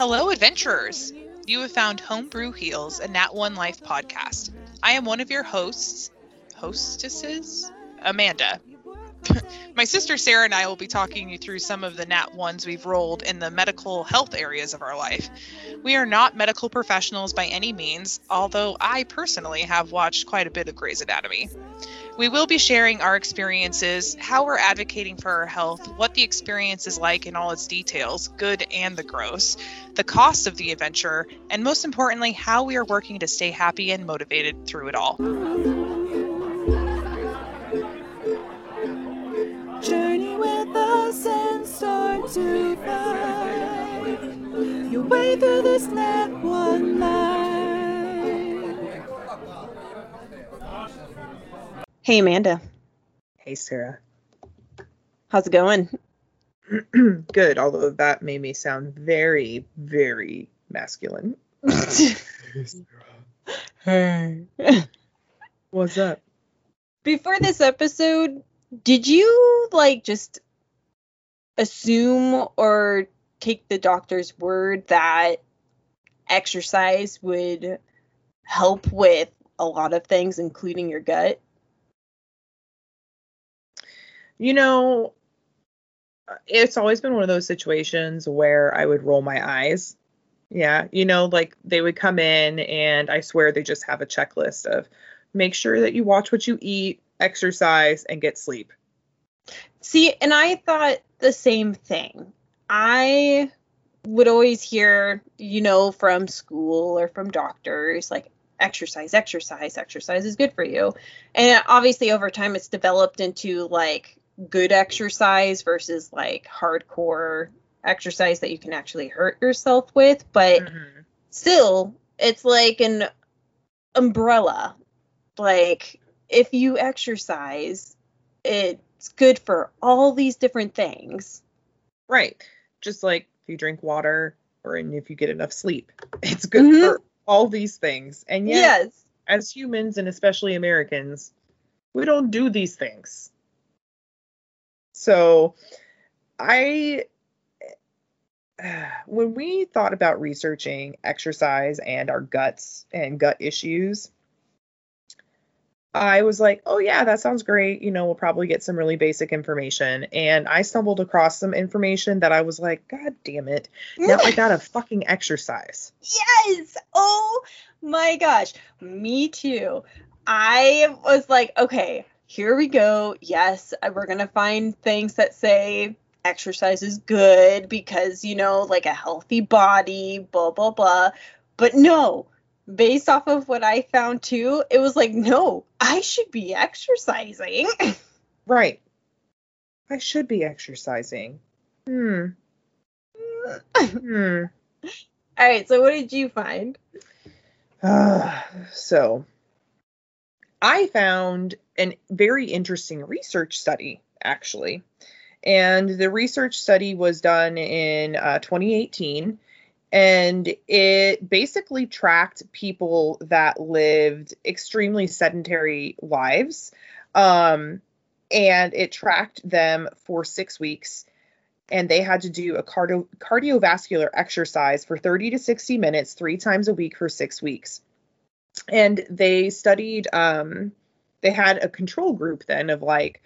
Hello, adventurers! You have found Homebrew Heals, a Nat One Life podcast. I am one of your hosts, hostesses, Amanda. My sister Sarah and I will be talking you through some of the Nat ones we've rolled in the medical health areas of our life. We are not medical professionals by any means, although I personally have watched quite a bit of Grey's Anatomy. We will be sharing our experiences, how we're advocating for our health, what the experience is like in all its details, good and the gross, the cost of the adventure, and most importantly, how we are working to stay happy and motivated through it all. Journey with us and start to way through this life. Hey, Amanda. Hey, Sarah. How's it going? Good, although that made me sound very, very masculine. hey. What's up? Before this episode, did you like just assume or take the doctor's word that exercise would help with a lot of things, including your gut? You know, it's always been one of those situations where I would roll my eyes. Yeah, you know, like they would come in and I swear they just have a checklist of make sure that you watch what you eat, exercise, and get sleep. See, and I thought the same thing. I would always hear, you know, from school or from doctors, like exercise, exercise, exercise is good for you. And obviously, over time, it's developed into like good exercise versus like hardcore exercise that you can actually hurt yourself with. But Mhm. still, it's like an umbrella. Like, if you exercise, it's good for all these different things. Right. Just like if you drink water or if you get enough sleep, it's good Mhm. for all these things. And yet, Yes. as humans and especially Americans, we don't do these things. So, I, when we thought about researching exercise and our guts and gut issues, I was like, oh, yeah, that sounds great. You know, we'll probably get some really basic information. And I stumbled across some information that I was like, God damn it. Now I got a fucking exercise. Yes. Oh my gosh. Me too. I was like, okay, here we go. Yes, we're going to find things that say exercise is good because, you know, like a healthy body, blah, blah, blah. But no, based off of what I found too, it was like, no, I should be exercising. Right. I should be exercising. Hmm. Hmm. All right. So, what did you find? Ah, so, I found a very interesting research study, actually. And the research study was done in uh, 2018. And it basically tracked people that lived extremely sedentary lives. Um, and it tracked them for six weeks. And they had to do a cardio- cardiovascular exercise for 30 to 60 minutes, three times a week for six weeks and they studied um they had a control group then of like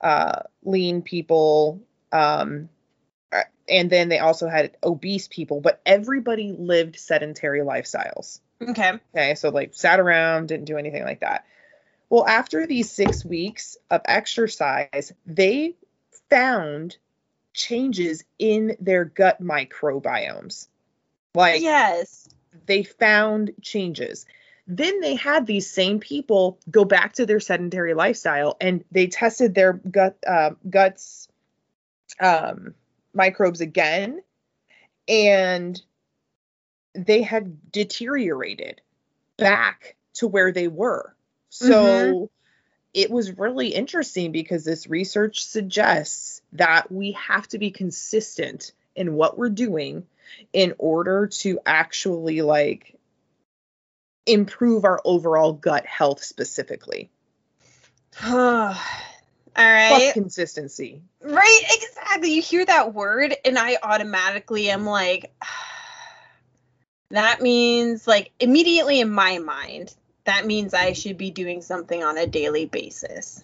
uh lean people um uh, and then they also had obese people but everybody lived sedentary lifestyles Okay. okay so like sat around didn't do anything like that well after these 6 weeks of exercise they found changes in their gut microbiomes like Yes. they found changes. Then they had these same people go back to their sedentary lifestyle and they tested their gut uh, guts um, microbes again, and they had deteriorated back to where they were. So it was really interesting because this research suggests that we have to be consistent in what we're doing in order to actually like improve our overall gut health specifically. All right. Right. consistency. Right, exactly. You hear that word, and I automatically am like, that means like immediately in my mind, that means I should be doing something on a daily basis.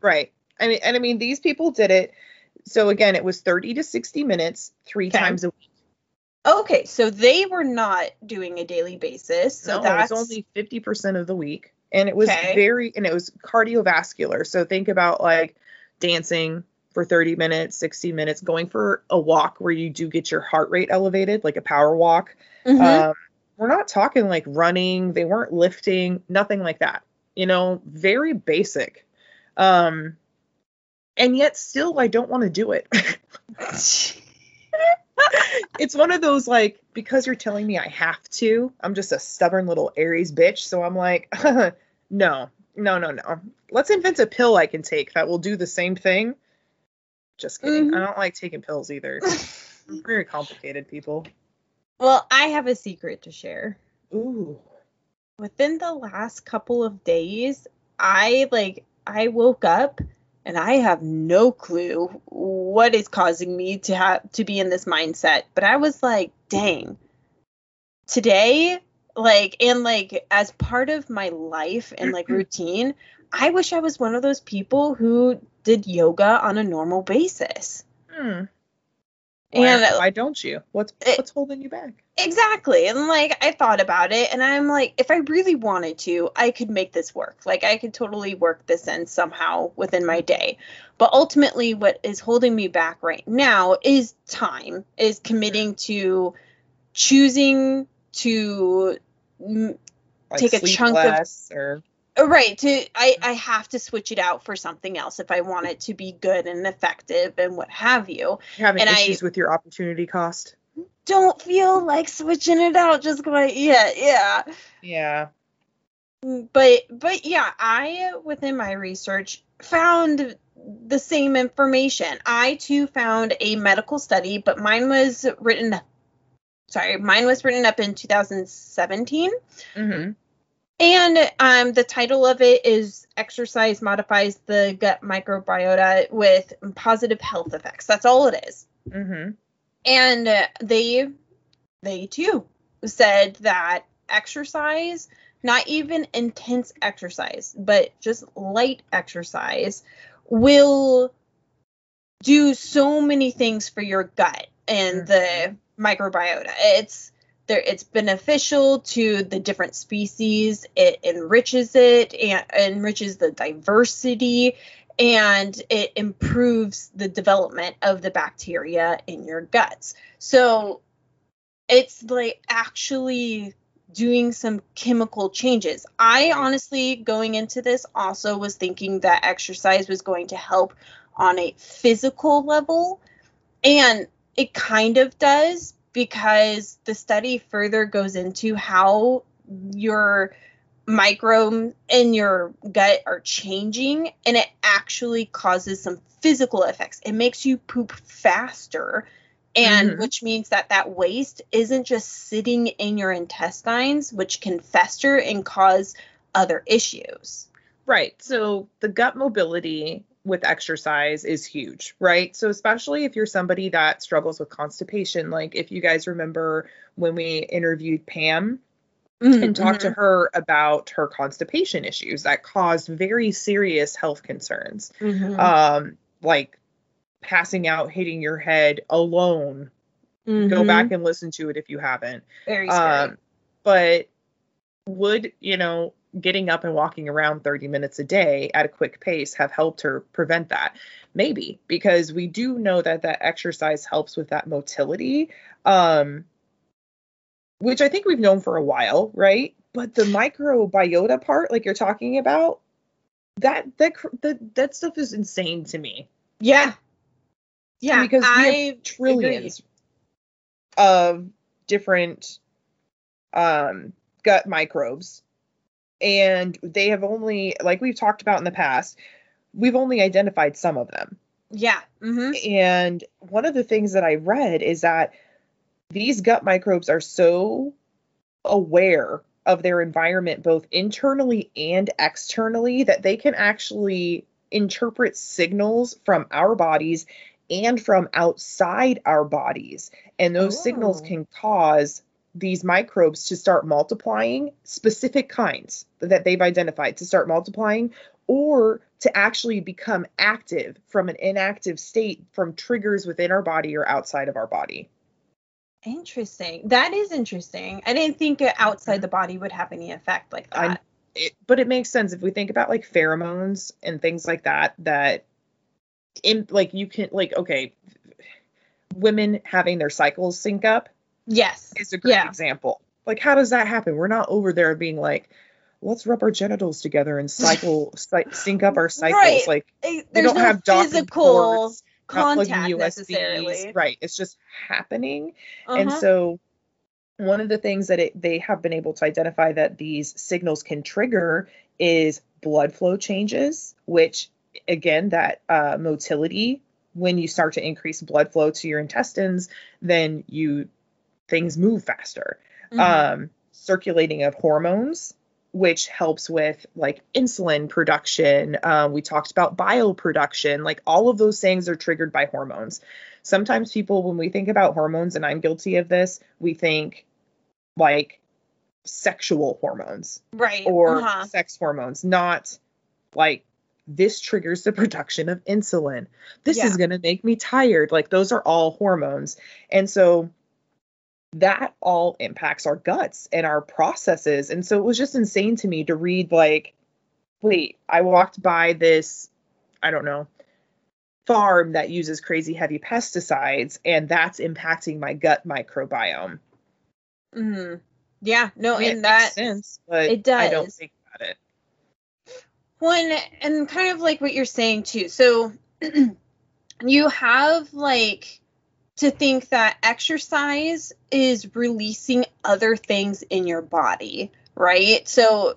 Right. I mean, and I mean, these people did it. So again, it was 30 to 60 minutes, three Okay. times a week. Okay, so they were not doing a daily basis. So no, that's it was only 50% of the week. And it was Okay. very, and it was cardiovascular. So think about like dancing for 30 minutes, 60 minutes, going for a walk where you do get your heart rate elevated, like a power walk. Mhm. Um, we're not talking like running, they weren't lifting, nothing like that. You know, very basic. Um, and yet still, I don't want to do it. it's one of those like because you're telling me I have to. I'm just a stubborn little Aries bitch, so I'm like, no, no, no, no. Let's invent a pill I can take that will do the same thing. Just kidding. Mhm. I don't like taking pills either. Very complicated, people. well, I have a secret to share. Ooh. Within the last couple of days, I like I woke up and I have no clue what is causing me to have to be in this mindset. But I was like, dang. Today, like and like as part of my life and like routine, I wish I was one of those people who did yoga on a normal basis. Hmm. Why, And why don't you? What's It- what's holding you back? Exactly. And like I thought about it and I'm like if I really wanted to, I could make this work. Like I could totally work this in somehow within my day. But ultimately what is holding me back right now is time, is committing to choosing to mm, Like Take a chunk of- or uh, right to I, I have to switch it out for something else if I want it to be good and effective and what have you. you're having and I- issues with your opportunity cost. Don't feel like switching it out just quite yet. Yeah. Yeah. but but yeah i within my research found the same information i too found a medical study but mine was written sorry mine was written up in 2017 Mm-hmm. and um, the title of it is exercise modifies the gut microbiota with positive health effects that's all it is Mm-hmm. And they they too said that exercise not even intense exercise but just light exercise will do so many things for your gut and mm-hmm. the microbiota. It's there it's beneficial to the different species. It enriches it and enriches the diversity and it improves the development of the bacteria in your guts. So it's like actually doing some chemical changes. I honestly, going into this, also was thinking that exercise was going to help on a physical level. And it kind of does because the study further goes into how your microbes in your gut are changing and it actually causes some physical effects. It makes you poop faster and Mhm. which means that that waste isn't just sitting in your intestines which can fester and cause other issues. Right. So the gut motility with exercise is huge, right? So especially if you're somebody that struggles with constipation, like if you guys remember when we interviewed Pam and talked to her about her constipation issues that caused very serious health concerns. Mhm. Um like passing out, hitting your head alone. Go Mhm. back and listen to it if you haven't. Very scary. Um, but would, you know, getting up and walking around 30 minutes a day at a quick pace have helped her prevent that? Maybe, because we do know that that exercise helps with that motility, um, which I think we've known for a while, right? But the microbiota part, like you're talking about, that that that that stuff is insane to me. yeah. Yeah, because we have I trillions of different um, gut microbes and they have only like we've talked about in the past we've only identified some of them Yeah. hmm and one of the things that i read is that these gut microbes are so aware of their environment both internally and externally that they can actually interpret signals from our bodies and from outside our bodies and those signals Oh. can cause these microbes to start multiplying, specific kinds that they've identified to start multiplying, or to actually become active from an inactive state from triggers within our body or outside of our body. Interesting. That is interesting. I didn't think outside the body would have any effect like I- that. It, but it makes sense if we think about like pheromones and things like that, that in like you can like okay, women having their cycles sync up yes. is a great Yeah. example. Like, how does that happen? We're not over there being like, let's rub our genitals together and cycle, cy- sync up our cycles. Right. Like, we There's don't no have physical cords, not plugging contact USBs. Right. It's just happening. And Uh-huh. so, one of the things that it, they have been able to identify that these signals can trigger is blood flow changes, which, again, that uh, motility, when you start to increase blood flow to your intestines, then you things move faster Mhm. um, circulating of hormones, which helps with like insulin production. Um, we talked about bioproduction. Like all of those things are triggered by hormones. Sometimes people, when we think about hormones, and I'm guilty of this, we think like sexual hormones right. or uh-huh. sex hormones, not like this triggers the production of insulin. This Yeah. is going to make me tired. Like those are all hormones. And so that all impacts our guts and our processes. And so it was just insane to me to read like wait, I walked by this I don't know farm that uses crazy heavy pesticides and that's impacting my gut microbiome. Mhm. Yeah. No, I mean, and that sense, but it I don't think about it. One and kind of like what you're saying too. So you have like to think that exercise is releasing other things in your body, right? So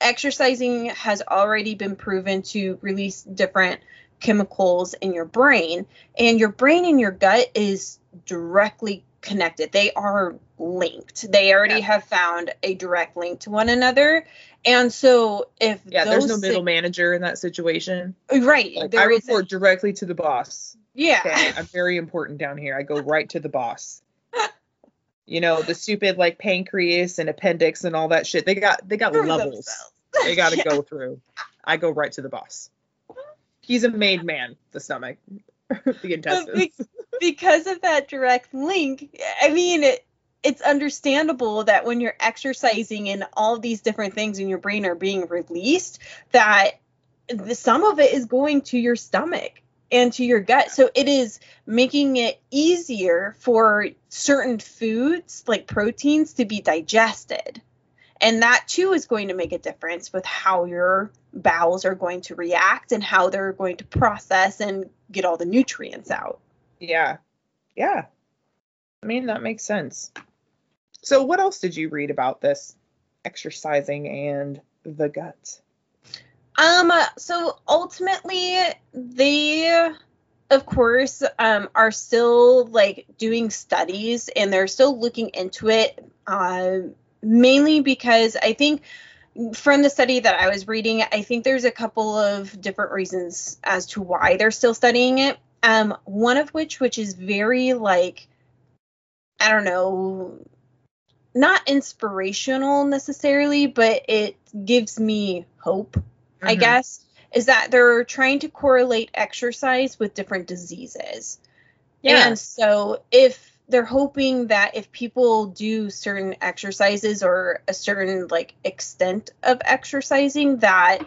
exercising has already been proven to release different chemicals in your brain and your brain and your gut is directly connected. They are linked. They already Yeah. have found a direct link to one another. And so if Yeah, there's no middle thi- manager in that situation. right, Like, I report directly to the boss. Yeah. Okay, I'm very important down here. I go right to the boss. You know, the stupid like pancreas and appendix and all that shit. They got they got Prove levels. They got to Yeah. go through. I go right to the boss. He's a made man. The stomach, the intestines. because of that direct link, I mean, it, it's understandable that when you're exercising and all these different things in your brain are being released, that the, some of it is going to your stomach and to your gut. So it is making it easier for certain foods, like proteins, to be digested. And that too is going to make a difference with how your bowels are going to react and how they're going to process and get all the nutrients out. Yeah. Yeah. I mean, that makes sense. So, what else did you read about this exercising and the gut? Um, so ultimately, they, of course, um, are still like doing studies and they're still looking into it, uh, mainly because I think from the study that I was reading, I think there's a couple of different reasons as to why they're still studying it. Um, one of which, which is very like, I don't know, not inspirational necessarily, but it gives me hope I Mhm. guess, is that they're trying to correlate exercise with different diseases. Yeah. And so if they're hoping that if people do certain exercises or a certain like extent of exercising that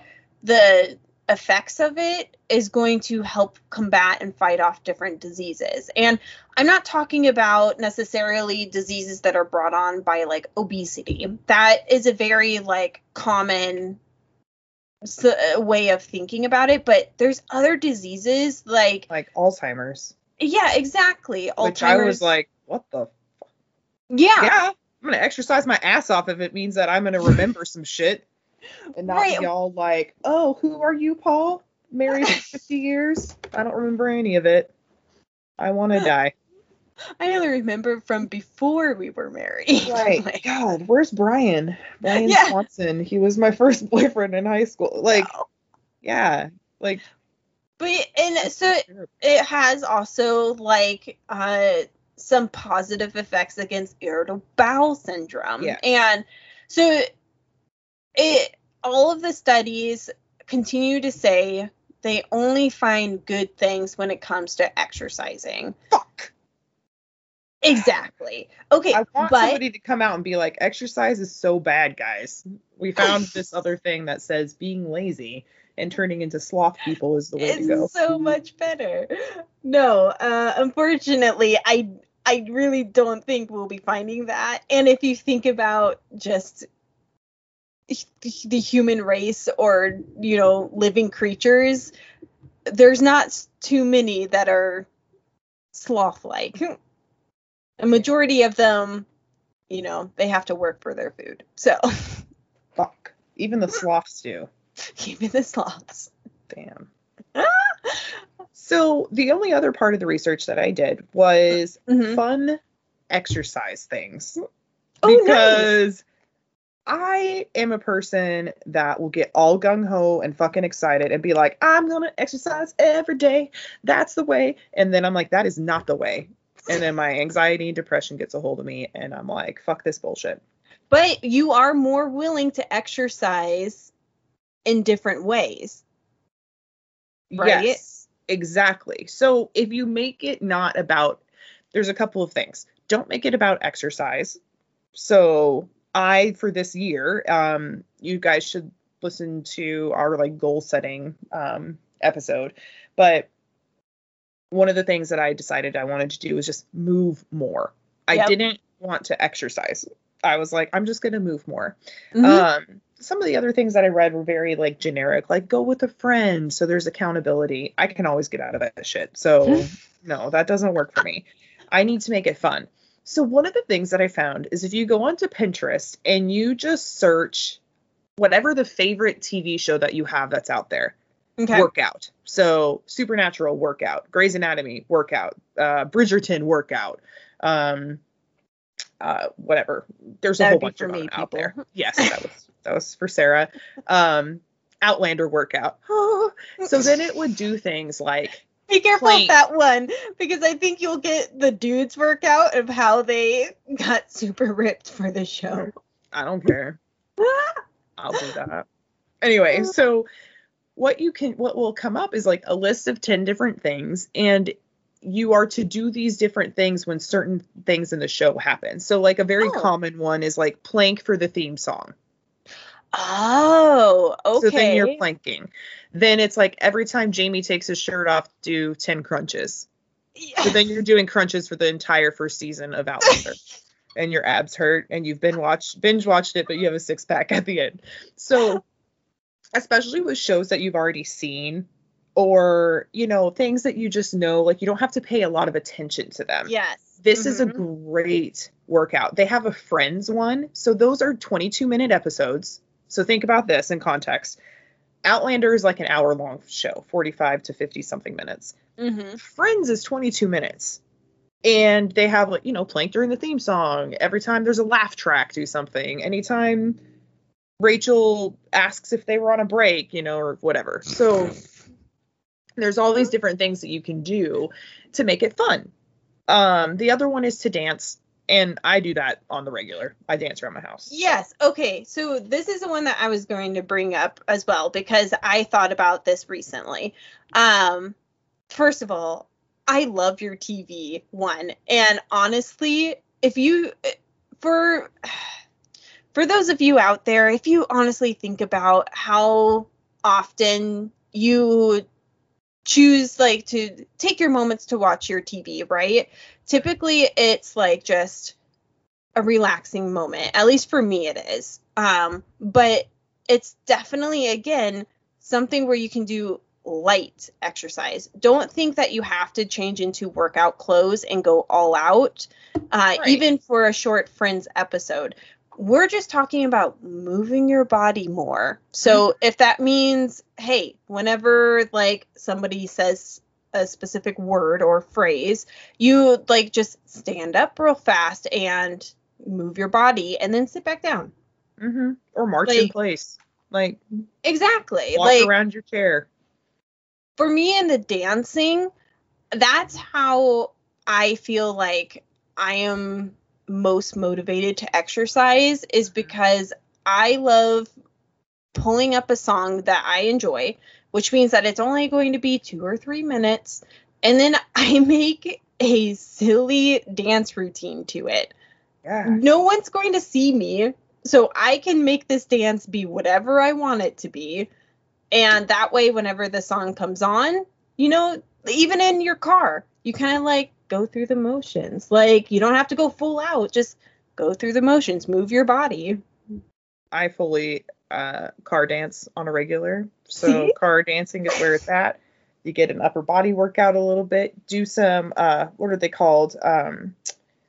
the effects of it is going to help combat and fight off different diseases. And I'm not talking about necessarily diseases that are brought on by like obesity. That is a very like common Uh, way of thinking about it, but there's other diseases like like Alzheimer's, yeah, exactly. which I was Alzheimer's. like, what the? yeah, Yeah, I'm gonna exercise my ass off if it means that I'm gonna remember some shit and not Right. be all like, oh, who are you, Paul? Married for 50 years? I don't remember any of it. I want to die. I only remember from before we were married. Right. Like, God, where's Brian? Brian Yeah. Swanson. He was my first boyfriend in high school. Like, wow. yeah, like. but and so it has also like uh some positive effects against irritable bowel syndrome. Yeah. And so it all of the studies continue to say they only find good things when it comes to exercising. Fuck. Exactly. Okay, I want but somebody to come out and be like, exercise is so bad, guys. We found this other thing that says being lazy and turning into sloth people is the way to go. it's so much better. No, uh, unfortunately, I I really don't think we'll be finding that. And if you think about just the human race or you know living creatures, there's not too many that are sloth-like. A majority of them, you know, they have to work for their food. So Fuck. Even the sloths do. even the sloths. Damn. So the only other part of the research that I did was Mhm. fun exercise things. Oh, nice. because I am a person that will get all gung ho and fucking excited and be like, I'm gonna exercise every day. That's the way. And then I'm like, that is not the way. And then my anxiety and depression gets a hold of me, and I'm like, fuck this bullshit. But you are more willing to exercise in different ways. Right? Yes, exactly. So if you make it not about, there's a couple of things. Don't make it about exercise. So I, for this year, um, you guys should listen to our like goal setting um, episode. But one of the things that I decided I wanted to do was just move more. I Yep. didn't want to exercise. I was like, I'm just gonna move more. Mhm. Um, some of the other things that I read were very like generic, like go with a friend, so there's accountability. I can always get out of that shit. So no, that doesn't work for me. I need to make it fun. So one of the things that I found is if you go onto Pinterest and you just search whatever the favorite TV show that you have that's out there, okay. workout. So Supernatural workout, Grey's Anatomy workout, uh, Bridgerton workout, um, uh, whatever. There's a That whole bunch of me, them out there. Yes, that was that was for Sarah. Um, Outlander workout. so then it would do things like Be careful plank. with that one because I think you'll get the dudes workout of how they got super ripped for the show. I don't care. I'll do that. Anyway, so what you can what will come up is like a list of 10 different things and you are to do these different things when certain things in the show happen. So like a very Oh. common one is like plank for the theme song. Oh, okay. So then you're planking. Then it's like every time Jamie takes his shirt off, do 10 crunches. Yeah. So then you're doing crunches for the entire first season of Outlander. and your abs hurt and you've been watched binge watched it, but you have a six pack at the end. So especially with shows that you've already seen or, you know, things that you just know, like you don't have to pay a lot of attention to them. Yes. This is a Mhm. great workout. They have a friends one. So those are 22 minute episodes. So think about this in context. Outlander is like an hour long show, 45 to 50 something minutes. Mhm. Friends is 22 minutes. And they have like, you know, plank during the theme song. Every time there's a laugh track, do something. Anytime Rachel asks if they were on a break, you know, or whatever. So there's all these different things that you can do to make it fun. Um, the other one is to dance, and I do that on the regular. I dance around my house. Yes. Okay. So this is the one that I was going to bring up as well because I thought about this recently. Um, first of all, I love your TV one, and honestly, if you for for those of you out there, if you honestly think about how often you choose like to take your moments to watch your TV, right? Typically it's like just a relaxing moment. At least for me it is. Um but it's definitely again something where you can do light exercise. Don't think that you have to change into workout clothes and go all out uh Right. even for a short friends episode. We're just talking about moving your body more. So if that means hey, whenever like somebody says a specific word or phrase, you like just stand up real fast and move your body and then sit back down. hmm Or march in place. Like Exactly. walk like around your chair. for me in the dancing, that's how I feel like I am most motivated to exercise is mm-hmm. because I love pulling up a song that I enjoy, which means that it's only going to be two or three minutes. And then I make a silly dance routine to it. Yeah. No one's going to see me. So I can make this dance be whatever I want it to be. And that way, whenever the song comes on, you know, even in your car, you kind of like go through the motions. Like you don't have to go full out, just go through the motions, move your body. I fully uh, car dance on a regular. So See? car dancing is where it's at. You get an upper body workout a little bit. Do some uh, what are they called? Um,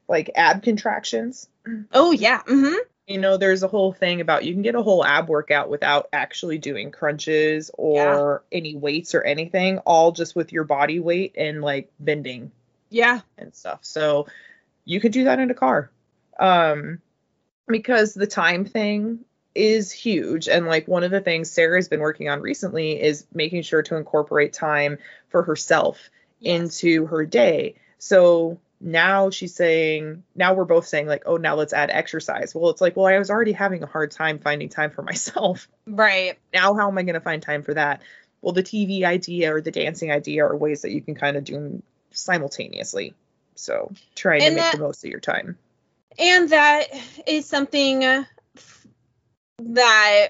like ab contractions. Oh yeah. Mm-hmm. You know, there's a whole thing about you can get a whole ab workout without actually doing crunches or any weights or anything, all just with your body weight and like bending Yeah. and stuff. So you could do that in a car. Um because the time thing is huge and like one of the things Sarah's been working on recently is making sure to incorporate time for herself into her day. So now she's saying now we're both saying like oh now let's add exercise. Well, it's like well I was already having a hard time finding time for myself. Right. Now how am I going to find time for that? Well, the TV idea or the dancing idea are ways that you can kind of do simultaneously. So trying And to make that- the most of your time. And that is something uh, that,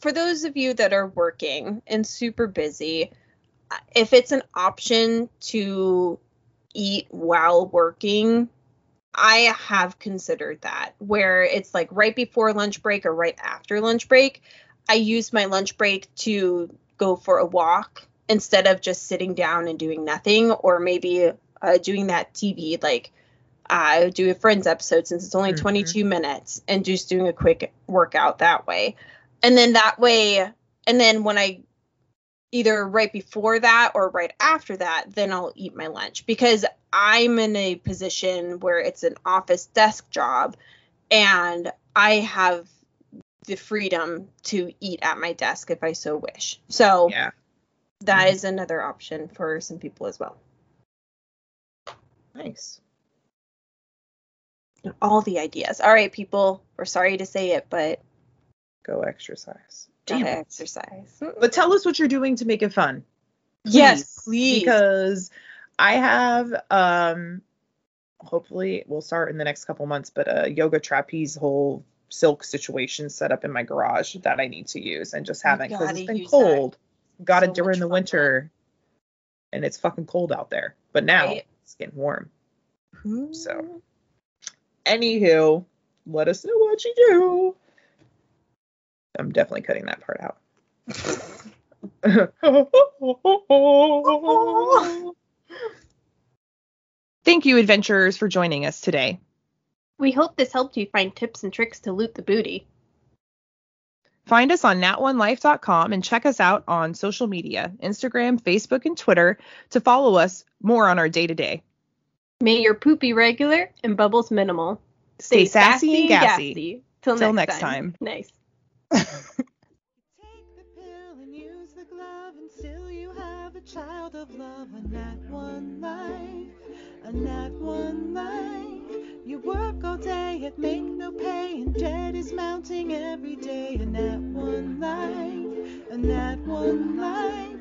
for those of you that are working and super busy, uh, if it's an option to eat while working, I have considered that where it's like right before lunch break or right after lunch break. I use my lunch break to go for a walk instead of just sitting down and doing nothing, or maybe uh, doing that TV like uh, do a Friends episode since it's only Mhm. 22 minutes and just doing a quick workout that way. And then that way, and then when I either right before that or right after that, then I'll eat my lunch because I'm in a position where it's an office desk job and I have the freedom to eat at my desk if I so wish. So Yeah. That Mhm. another option for some people as well. Nice. All the ideas. All right, people, we're sorry to say it, but Go exercise. Damn it. exercise. But tell us what you're doing to make it fun. Yes, please. Because I have um hopefully we'll start in the next couple months, but a yoga trapeze whole silk situation set up in my garage that I need to use and just haven't because it's been cold. that. Cold. Got So it during much the fun. winter and it's fucking cold out there. But now Right. it's getting warm. Hmm. So. Anywho, let us know what you do. I'm definitely cutting that part out. Thank you, adventurers, for joining us today. We hope this helped you find tips and tricks to loot the booty. Find us on nat1life.com and check us out on social media Instagram, Facebook, and Twitter to follow us more on our day to day. May your poop be regular and bubbles minimal. Stay sassy and gassy. Till, Till next, next time. time. Nice. Take the pill and use the glove, and still you have a child of love. A nat one life, a nat one life. You work all day at make no pay, and debt is mounting every day. and that one life, and that one life.